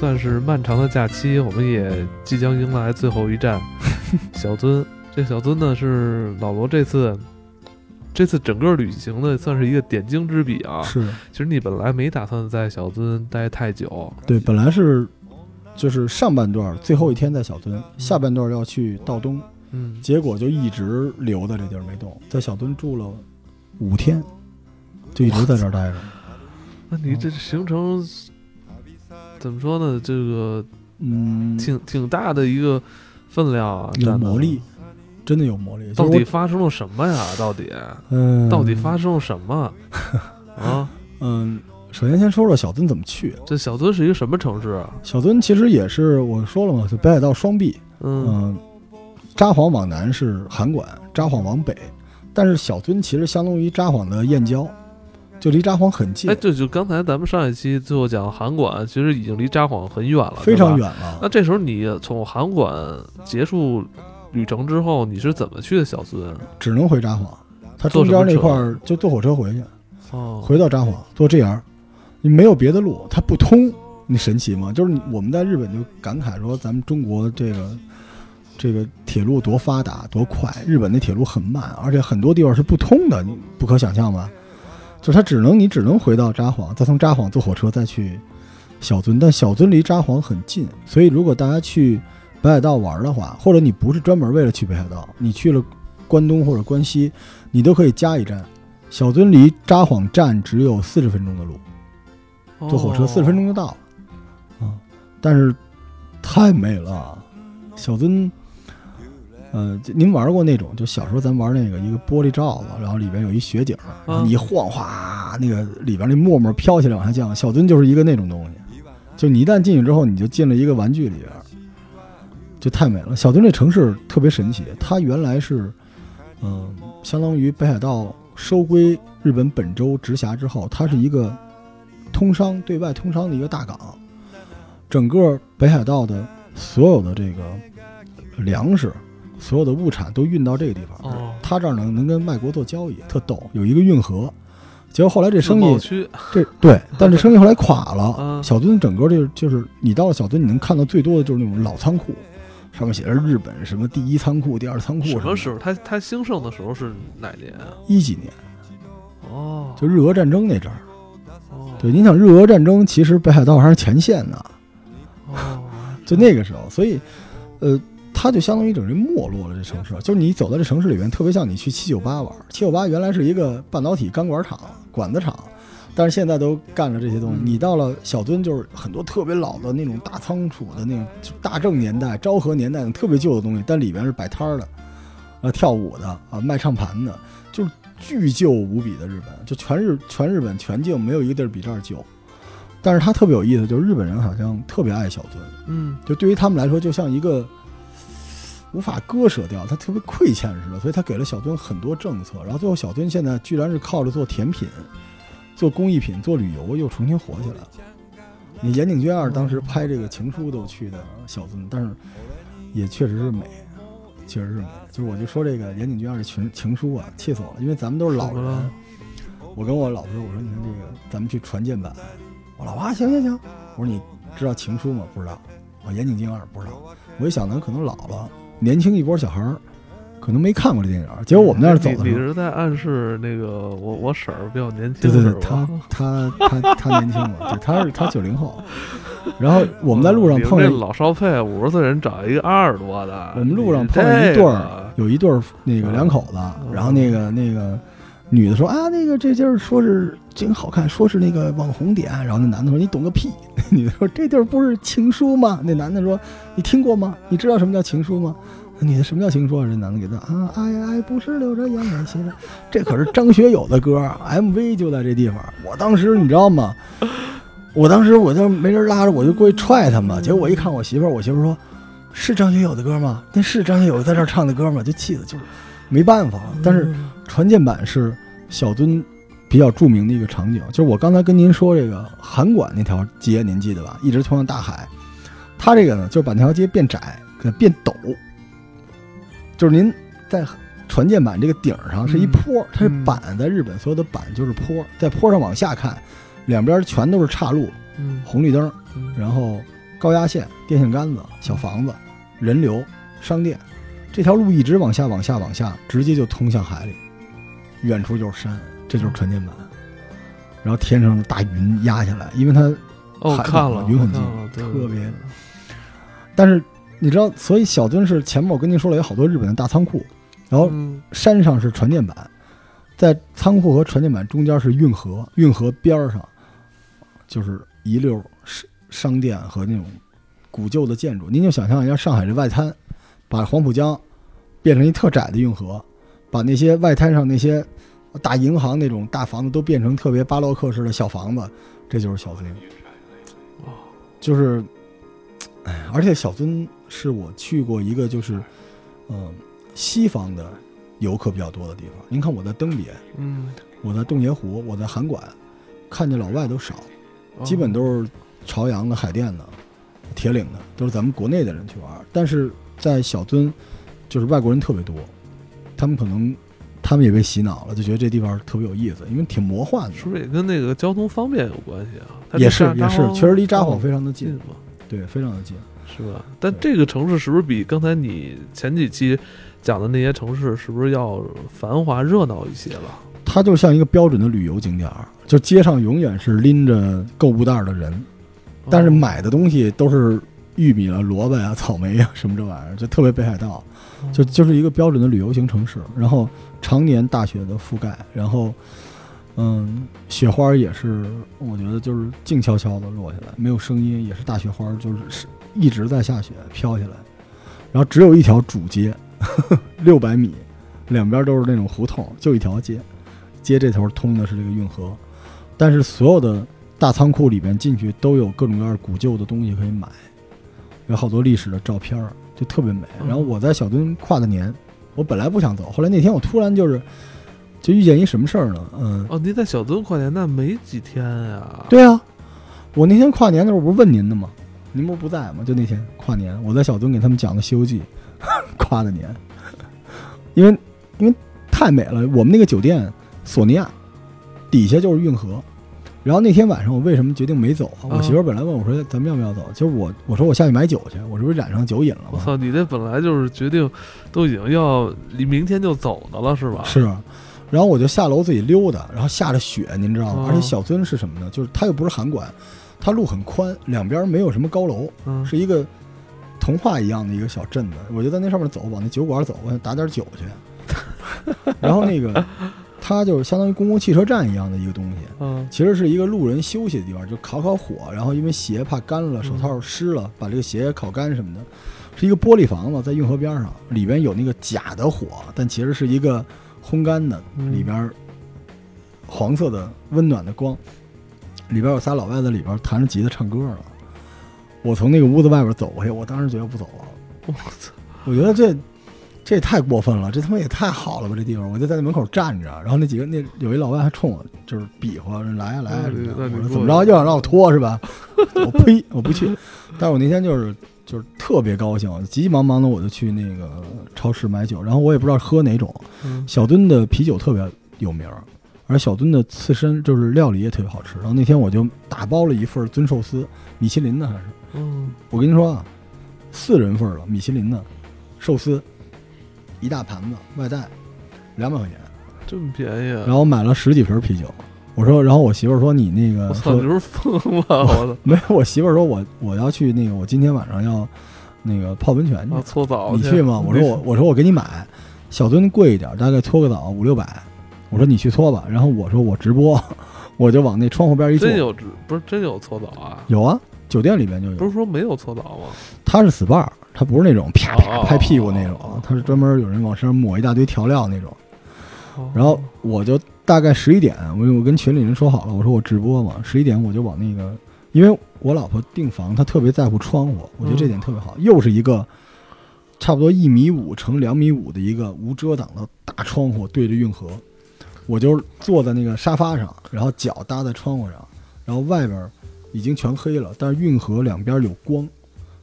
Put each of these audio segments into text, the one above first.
算是漫长的假期，我们也即将迎来最后一站—— 小樽。这小樽呢，是老罗这次这次整个旅行的算是一个点睛之笔啊。是，其实你本来没打算在小樽待太久，对，本来是就是上半段最后一天在小樽，下半段要去道东，嗯，结果就一直留在这地儿没动，在小樽住了五天，就一直在这儿待着。那你这行程怎么说呢？这个嗯，挺挺大的一个分量啊，有魔力，真的有魔力。到底发生了什么呀？到底嗯，到底发生了什么 啊？嗯，首先先说说小樽怎么去。这小樽是一个什么城市啊？小樽其实也是我说了嘛，就北海道双臂。嗯嗯，札幌往南是函馆，札幌往北，但是小樽其实相当于札幌的燕郊，就离札幌很近哎，，对，就刚才咱们上一期最后讲韩馆，其实已经离札幌很远了，非常。远了。那这时候你从韩馆结束旅程之后，你是怎么去的小樽？只能回札幌，他坐什么车中间那块儿就坐火车回去，哦，回到札幌坐 JR，你没有别的路，它不通，你神奇吗？就是我们在日本就感慨说，咱们中国这个这个铁路多发达多快，日本那铁路很慢，而且很多地方是不通的，你不可想象吧？就是它只能你只能回到札幌，再从札幌坐火车再去小樽，但小樽离札幌很近，所以如果大家去北海道玩的话，或者你不是专门为了去北海道，你去了关东或者关西，你都可以加一站。小樽离札幌站只有四十分钟的路，坐火车哦四十分钟就到了，啊，但是太美了，小樽。呃，就您玩过那种？就小时候咱玩那个一个玻璃罩子，然后里边有一雪景，然后你一晃，哗，那个里边那沫沫飘起来往下降。小樽就是一个那种东西，就你一旦进去之后，你就进了一个玩具里边，就太美了。小樽这城市特别神奇，它原来是，嗯、相当于北海道收归日本本州直辖之后，它是一个通商对外通商的一个大港，整个北海道的所有的这个粮食。所有的物产都运到这个地方，哦他这儿能能跟外国做交易，特逗。有一个运河，结果后来这生意这对，但这 生意后来垮了。嗯小樽整个这就是你到了小樽，你能看到最多的就是那种老仓库，上面写着日本什么第一仓库、第二仓库什么么时候？它它兴盛的时候是哪年啊？一几年，哦，就日俄战争那阵儿。哦对，你想日俄战争，其实北海道还是前线呢，哦，就那个时候，所以，呃，它就相当于整个没落了。这城市，就是你走到这城市里面，特别像你去七九八玩。七九八原来是一个半导体钢管厂、管子厂，但是现在都干了这些东西。嗯你到了小樽，就是很多特别老的那种大仓储的那种，就大正年代、昭和年代的特别旧的东西，但里边是摆摊儿的，啊，跳舞的啊，卖唱盘的，就是巨旧无比的日本，就全日全日本全境没有一个地儿比这儿旧。但是它特别有意思，就是日本人好像特别爱小樽，嗯，就对于他们来说，就像一个无法割舍掉，他特别亏欠似的，所以他给了小樽很多政策。然后最后，小樽现在居然是靠着做甜品、做工艺品、做旅游又重新火起来了。你岩井俊二当时拍这个《情书》都去的小樽，但是也确实是美，确实是美。就是我就说这个岩井俊二的情情书啊，气死我了，因为咱们都是老人。我跟我老婆说，我说你看这个，咱们去传舰版。我老婆啊，行行行。我说你知道情书吗？不知道。我岩井俊二不知道。我一想，咱可能老了，年轻一波小孩儿可能没看过这电影。结果我们那儿走的你你时候，是在暗示那个我我婶儿比较年轻，对对对他他他他年轻嘛，对，他是他九零后。然后我们在路上碰见这老少配，五十岁人找一个二十多的，我们路上碰见一对儿，有一对儿那个两口子，嗯然后那个那个女的说啊，那个这地儿说是真好看，说是那个网红点，然后那男的说你懂个屁，女的说这地儿不是情书吗？那男的说你听过吗？你知道什么叫情书吗？那女的什么叫情书啊？这男的给他啊，爱爱不是流着眼泪写的，这可是张学友的歌，MV 就在这地方。我当时你知道吗？我当时我就没人拉着，我就过去踹他嘛。结果我一看我媳妇儿，我媳妇儿说：“是张学友的歌吗？那是张学友在这儿唱的歌吗？”就气的，就没办法了。但是船舰版是小樽比较著名的一个场景，就是我刚才跟您说这个函馆那条街，您记得吧？一直通向大海。它这个呢，就是把那条街变窄，变陡，就是您在船舰板这个顶上是一坡，它是板，在日本所有的板就是坡，在坡上往下看，两边全都是岔路，嗯红绿灯，嗯然后高压线、电线杆子、小房子、人流、商店，这条路一直往下、往下、往下，直接就通向海里，远处就是山，这就是船舰板。然后天上的大云压下来，因为它哦，海看了，云很近特别但是你知道，所以小樽是前面我跟您说了有好多日本的大仓库，然后嗯山上是船舰板，在仓库和船舰板中间是运河，运河边上就是一溜商商店和那种古旧的建筑。您就想象一下上海这外滩，把黄浦江变成一特窄的运河，把那些外滩上那些大银行那种大房子都变成特别巴洛克式的小房子，这就是小樽。哦就是，哎，而且小樽是我去过一个就是，嗯、西方的游客比较多的地方。您看我在登别，嗯，我在洞爷湖，我在函馆，看见老外都少，哦基本都是朝阳的、海淀的、铁岭的，都是咱们国内的人去玩。但是在小樽，就是外国人特别多，他们可能他们也被洗脑了，就觉得这地方特别有意思，因为挺魔幻的。是不是也跟那个交通方便有关系啊？它也是也是，确实离札幌幌非常的近，近嘛，对，非常的近。是吧？但这个城市是不是比刚才你前几期讲的那些城市是不是要繁华热闹一些了？它就像一个标准的旅游景点儿，就街上永远是拎着购物袋儿的人，但是哦买的东西都是玉米啊、萝卜呀、草莓呀什么这玩意儿，就特别北海道，就就是一个标准的旅游型城市。然后常年大雪的覆盖，然后嗯，雪花也是，我觉得就是静悄悄的落下来，没有声音，也是大雪花，就是是一直在下雪飘下来。然后只有一条主街，六百米，两边都是那种胡同，就一条街，街这头通的是这个运河，但是所有的大仓库里边进去都有各种各样古旧的东西可以买，有好多历史的照片儿，就特别美。嗯然后我在小墩跨的年，我本来不想走，后来那天我突然就是就遇见一什么事儿呢？嗯，哦，您在小樽跨年那没几天呀？对啊，我那天跨年的时候不是问您的吗？您不是不在吗？就那天跨年，我在小墩给他们讲的《西游记》，跨的年，因为因为太美了。我们那个酒店索尼亚底下就是运河，然后那天晚上我为什么决定没走啊？我啊媳妇儿本来问我说咱们要不要走，就是我我说我下去买酒去，我这不是染上酒瘾了吗？我操，你这本来就是决定都已经要你明天就走的了，是吧？是，然后我就下楼自己溜达，然后下着雪，您知道吗？哦而且小樽是什么呢？就是它又不是函馆，它路很宽，两边没有什么高楼，嗯，是一个童话一样的一个小镇子。我就在那上面走，往那酒馆走，我想打点酒去。然后那个，它就是相当于公共汽车站一样的一个东西，嗯。其实是一个路人休息的地方，就烤烤火，然后因为鞋怕干了，嗯手套湿了，把这个鞋烤干什么的。是一个玻璃房子，在运河边上，里边有那个假的火，但其实是一个烘干的，嗯。里边黄色的温暖的光，里边有仨老外在里边弹着吉他唱歌呢。我从那个屋子外边走过去，我当时觉得不走了，我操，我觉得这这也太过分了，这他妈也太好了吧！这地方，我就在那门口站着，然后那几个那有一老外还冲我就是比划来呀来呀那你什么的，那你过我说怎么着又想让我脱是吧？我呸，我不去。但是我那天就是就是特别高兴，急急忙忙的我就去那个超市买酒，然后我也不知道喝哪种，嗯小樽的啤酒特别有名儿，而小樽的刺身就是料理也特别好吃。然后那天我就打包了一份尊寿司，米其林的还是。嗯，我跟您说啊，四人份儿了，米其林的寿司，一大盘子外带，两百块钱。这么便宜啊！然后买了十几瓶啤酒。我说，然后我媳妇儿说你那个我操，你说是不是疯了？我操！没有，我媳妇儿说我我要去那个，我今天晚上要那个泡温泉去，啊，搓澡你去吗？我说我我说我给你买，小樽贵一点，大概搓个澡五六百。我说你去搓吧，然后我说我直播，我就往那窗户边一坐真。有不是真有搓澡啊？有啊，酒店里面就有。不是说没有搓澡吗？它是 SPA，它不是那种啪啪哦拍屁股那种哦，它是专门有人往身上抹一大堆调料那种。哦然后我就大概十一点，我我跟群里人说好了，我说我直播嘛，十一点我就往那个，因为我老婆订房，她特别在乎窗户，我觉得这点特别好，又是一个差不多一米五乘两米五的一个无遮挡的大窗户对着运河，我就坐在那个沙发上，然后脚搭在窗户上，然后外边已经全黑了，但是运河两边有光，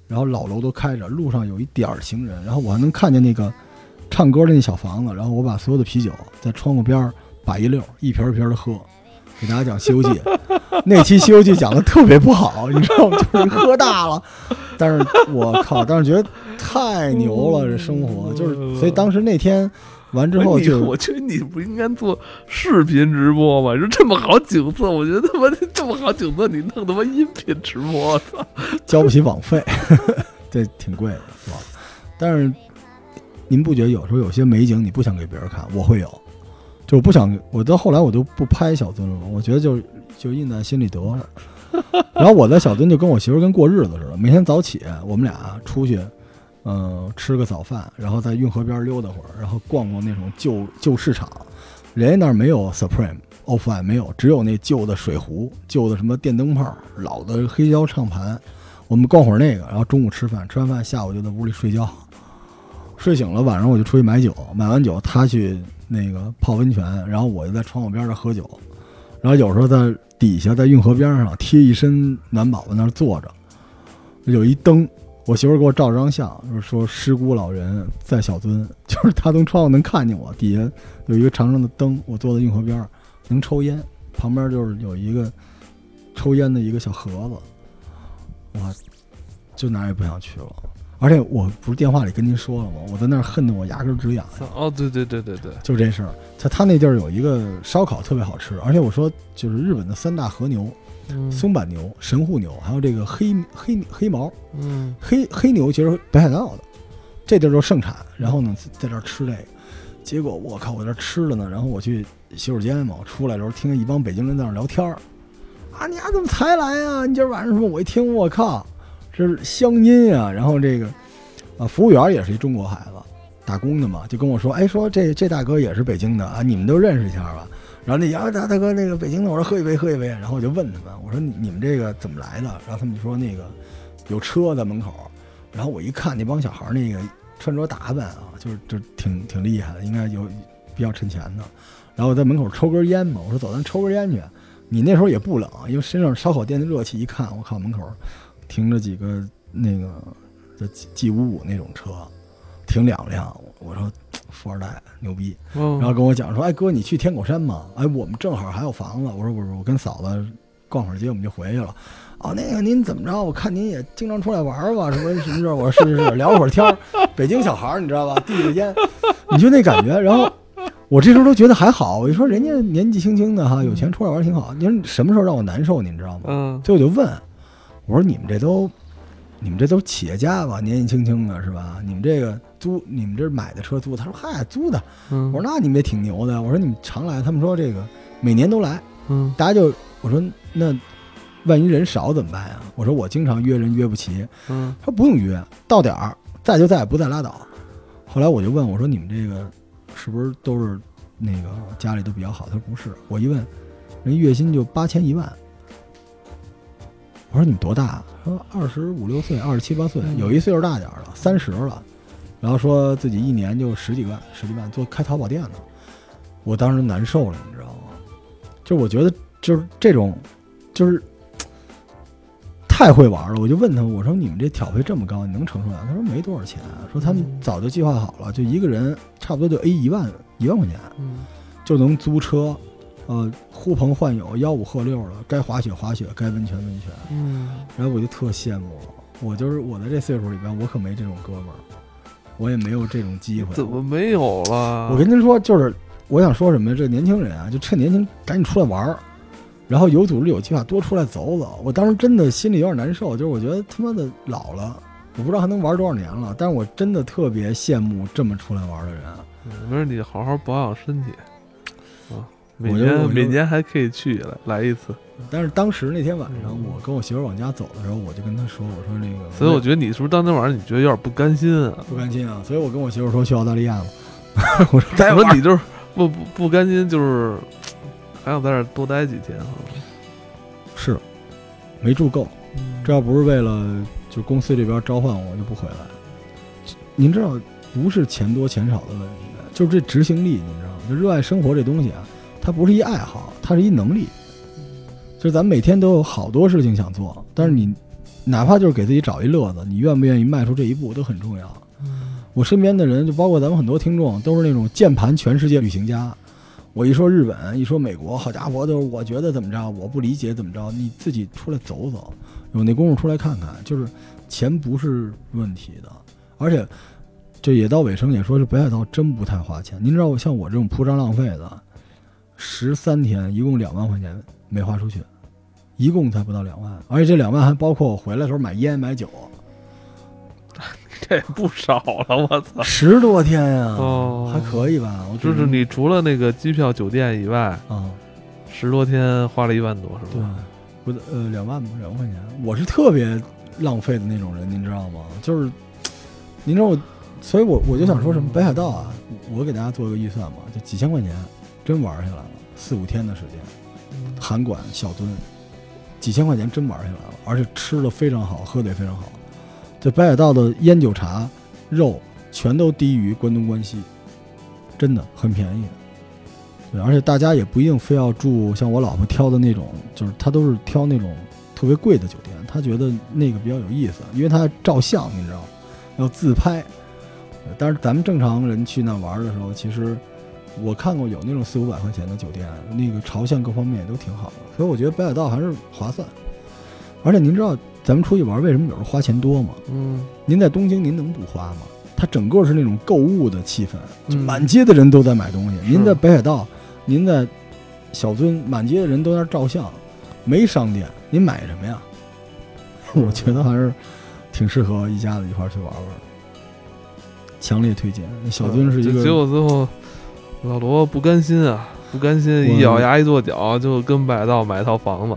然后老楼都开着，路上有一点儿行人，然后我还能看见那个唱歌的那小房子，然后我把所有的啤酒在窗户边儿摆一溜儿，一瓶儿一瓶的喝，给大家讲《西游记》，那期《西游记》讲的特别不好，你知道吗？就是喝大了，但是我靠，但是觉得太牛了，这生活就是，所以当时那天完之后就我觉得你不应该做视频直播吗？你说这么好景色，我觉得他妈这么好景色，你弄他妈音频直播，我操！交不起网费，这挺贵的，是吧？但是您不觉得有时候有些美景你不想给别人看，我会有，就我不想，我到后来我都不拍小樽了，我觉得就就印在心里得了。然后我在小樽就跟我媳妇儿跟过日子似的，每天早起我们俩出去，嗯、吃个早饭，然后在运河边溜达会儿，然后逛逛那种旧旧市场。人家那儿没有 Supreme、Off White 没有，只有那旧的水壶、旧的什么电灯泡、老的黑胶唱盘。我们逛会儿那个，然后中午吃饭，吃完饭下午就在屋里睡觉，睡醒了晚上我就出去买酒，买完酒他去那个泡温泉，然后我就在窗户边上喝酒，然后有时候在底下在运河边上贴一身暖宝在那儿坐着，有一灯，我媳妇儿给我照张相，就是说师姑老人在小樽，就是他从窗户能看见我，底下有一个长长的灯，我坐在运河边儿能抽烟，旁边就是有一个抽烟的一个小盒子，我就哪儿也不想去了。而且我不是电话里跟您说了吗？我在那儿恨得我牙根儿直痒痒。哦，对对对对对，就这事儿，在他那地儿有一个烧烤特别好吃，而且我说就是日本的三大和牛，嗯松板牛、神户牛，还有这个黑黑黑毛嗯黑黑牛，其实北海道的，这地儿就盛产。然后呢，在这儿吃这个，结果我靠，我在这儿吃了呢，然后我去洗手间嘛，我出来的时候听见一帮北京人在那儿聊天儿，啊，你丫怎么才来呀？你今儿晚上什么？我一听，我靠，这是乡音啊！然后这个啊，服务员也是一中国孩子，打工的嘛，就跟我说，哎，说这这大哥也是北京的啊，你们都认识一下吧。然后那杨大大哥那个北京的，我说喝一杯喝一杯，然后我就问他们，我说你们这个怎么来的？然后他们就说那个有车在门口，然后我一看那帮小孩那个穿着打扮啊，就是就挺挺厉害的，应该有比较趁钱的。然后我在门口抽根烟嘛，我说走，咱抽根烟去。你那时候也不冷，因为身上烧烤店的热气，一看我靠，门口停着几个那个叫 G G 五五那种车，停两辆。我说富二代牛逼，哦，然后跟我讲说，哎哥，你去天狗山吗？哎，我们正好还有房子。我说不是，我跟嫂子逛会儿街，我们就回去了。哦，那个您怎么着？我看您也经常出来玩吧？什么什么事儿？我说是是是，聊会儿天儿。北京小孩儿你知道吧？递着烟，你就那感觉。然后我这时候都觉得还好，我就说人家年纪轻轻的哈，有钱出来玩挺好。您什么时候让我难受？您知道吗？嗯所以我就问，我说你们这都，你们这都是企业家吧，年纪轻轻的是吧？你们这个租，你们这买的车租？他说嗨，租的。嗯，我说那你们也挺牛的。我说你们常来，他们说这个每年都来，嗯大家就我说那万一人少怎么办呀？我说我经常约人约不齐，嗯他说不用约，到点儿在就在，不在拉倒。后来我就问我说你们这个是不是都是那个家里都比较好？他说不是。我一问，人月薪就八千一万。我说你多大？他说二十五六岁，二十七八岁，嗯有一岁数大点儿了，三十了。然后说自己一年就十几万，十几万做开淘宝店呢。我当时难受了，你知道吗？就我觉得就是这种，就是太会玩了。我就问他，我说你们这挑费这么高，你能承受了？他说没多少钱，说他们嗯早就计划好了，就一个人差不多就 A 一万一万块钱嗯就能租车，呃，呼朋唤友，吆五喝六的，该滑雪滑雪，该温泉温泉。嗯，然后我就特羡慕，我就是我在这岁数里边，我可没这种哥们儿，我也没有这种机会。怎么没有了？我跟您说，就是我想说什么，这年轻人啊，就趁年轻赶紧出来玩儿，然后有组织有计划多出来走走。我当时真的心里有点难受，就是我觉得他妈的老了，我不知道还能玩多少年了，但是我真的特别羡慕这么出来玩的人。嗯没事，你好好保养身体啊。每我年每年还可以去来来一次，但是当时那天晚上，嗯我跟我媳妇儿往家走的时候，我就跟她说：“我说那个，所以我觉得你是不是当天晚上你觉得有点不甘心啊？不甘心啊。”所以我跟我媳妇儿说去澳大利亚嘛，我说再我说玩你就是不不不甘心，就是还想在这儿多待几天啊。是没住够。这要不是为了就公司这边召唤我，就不回来。您知道，不是钱多钱少的问题，就是这执行力。你知道吗？就热爱生活这东西啊，它不是一爱好，它是一能力。就是咱们每天都有好多事情想做，但是你哪怕就是给自己找一乐子，你愿不愿意迈出这一步都很重要。我身边的人，就包括咱们很多听众，都是那种键盘全世界旅行家。我一说日本，一说美国，好家伙，都是我觉得怎么着，我不理解怎么着，你自己出来走走，有那功夫出来看看，就是钱不是问题的，而且这也到尾声也说是北海道真不太花钱。您知道，像我这种铺张浪费的，十三天一共两万块钱没花出去，一共才不到两万，而且这两万还包括我回来的时候买烟买酒，这也不少了，我操！十多天呀、哦还可以吧？我就是你除了那个机票、酒店以外，啊。十多天花了一万多，是对吧？，不是呃两万吧，两万块钱。我是特别浪费的那种人，您知道吗？就是，您知道我，所以我我就想说什么北海道啊，我给大家做个预算吧，就几千块钱，真玩下来了，四五天的时间，韩馆、小樽，几千块钱真玩下来了，而且吃的非常好，喝的也非常好。这北海道的烟酒茶、肉全都低于关东关西，真的很便宜。对，而且大家也不一定非要住像我老婆挑的那种，就是她都是挑那种特别贵的酒店，她觉得那个比较有意思，因为她照相，你知道吗？要自拍。但是咱们正常人去那玩的时候，其实我看过有那种四五百块钱的酒店，那个朝向各方面也都挺好的，所以我觉得北海道还是划算。而且您知道咱们出去玩为什么有时候花钱多吗？嗯，您在东京您能不花吗？它整个是那种购物的气氛，就嗯满街的人都在买东西。是您在北海道，您在小樽，满街的人都在那照相，没商店，您买什么呀？我觉得还是挺适合一家子一块儿去玩玩，强烈推荐。小樽是一个结结果最后老罗不甘心啊，不甘心，一咬牙一跺脚，就跟百道买套房子。